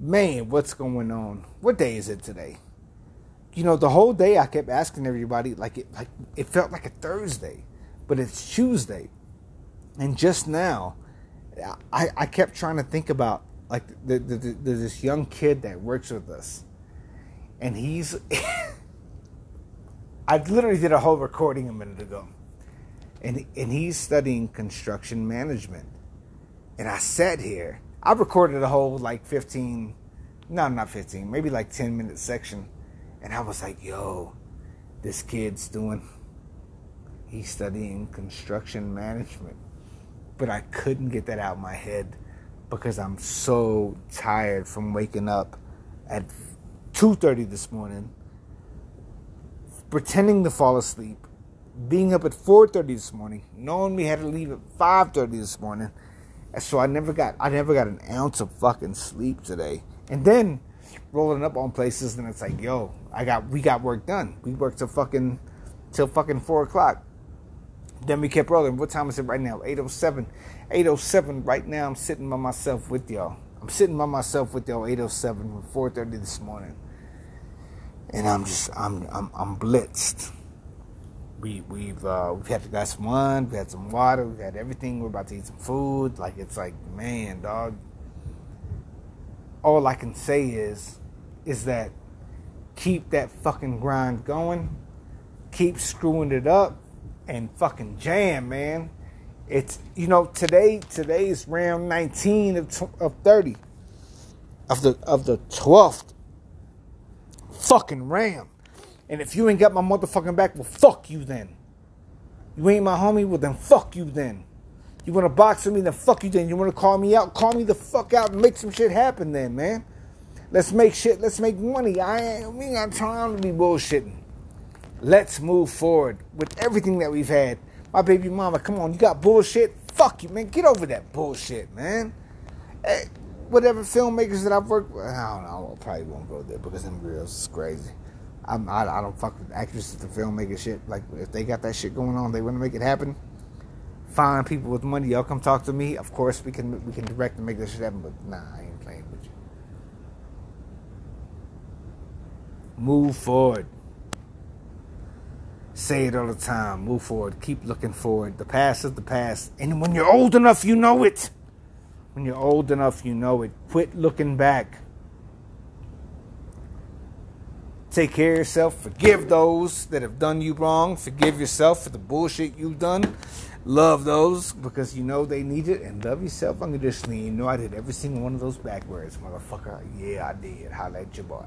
Man, what's going on? What day is it today? You know, the whole day I kept asking everybody, like it like it felt like a Thursday, but it's Tuesday. And just now, I, I kept trying to think about like the, the, the, this young kid that works with us. And he's I literally did a whole recording a minute ago. And and he's studying construction management. And I sat here I recorded a whole like 15, no, not 15, maybe like 10 minute section. And I was like, yo, this kid's doing, he's studying construction management. But I couldn't get that out of my head because I'm so tired from waking up at 2.30 this morning, pretending to fall asleep, being up at 4.30 this morning, knowing we had to leave at 5.30 this morning, so I never got I never got an ounce of fucking sleep today. And then rolling up on places and it's like, yo, I got we got work done. We worked till fucking till fucking four o'clock. Then we kept rolling. What time is it right now? 807. 807 right now I'm sitting by myself with y'all. I'm sitting by myself with y'all 807 4:30 this morning. And I'm just I'm I'm I'm blitzed we we've uh, we've had glass of wine, we had some water, we had everything. We're about to eat some food. Like it's like, man, dog. All I can say is, is that keep that fucking grind going, keep screwing it up, and fucking jam, man. It's you know today today's round 19 of of 30 of the of the 12th fucking round. And if you ain't got my motherfucking back, well, fuck you then. You ain't my homie, well, then fuck you then. You want to box with me, then fuck you then. You want to call me out, call me the fuck out and make some shit happen then, man. Let's make shit, let's make money. I ain't, we ain't got time to be bullshitting. Let's move forward with everything that we've had. My baby mama, come on, you got bullshit? Fuck you, man. Get over that bullshit, man. Hey, whatever filmmakers that I've worked with, I don't know, I probably won't go there because them girls is crazy. I'm, I, I don't fuck with actresses and filmmaker shit. Like if they got that shit going on, they want to make it happen. Find people with money. Y'all come talk to me. Of course, we can we can direct and make this shit happen. But nah, I ain't playing with you. Move forward. Say it all the time. Move forward. Keep looking forward. The past is the past. And when you're old enough, you know it. When you're old enough, you know it. Quit looking back. Take care of yourself. Forgive those that have done you wrong. Forgive yourself for the bullshit you've done. Love those because you know they need it. And love yourself unconditionally. You know I did every single one of those backwards, motherfucker. Yeah, I did. Holla at your boy.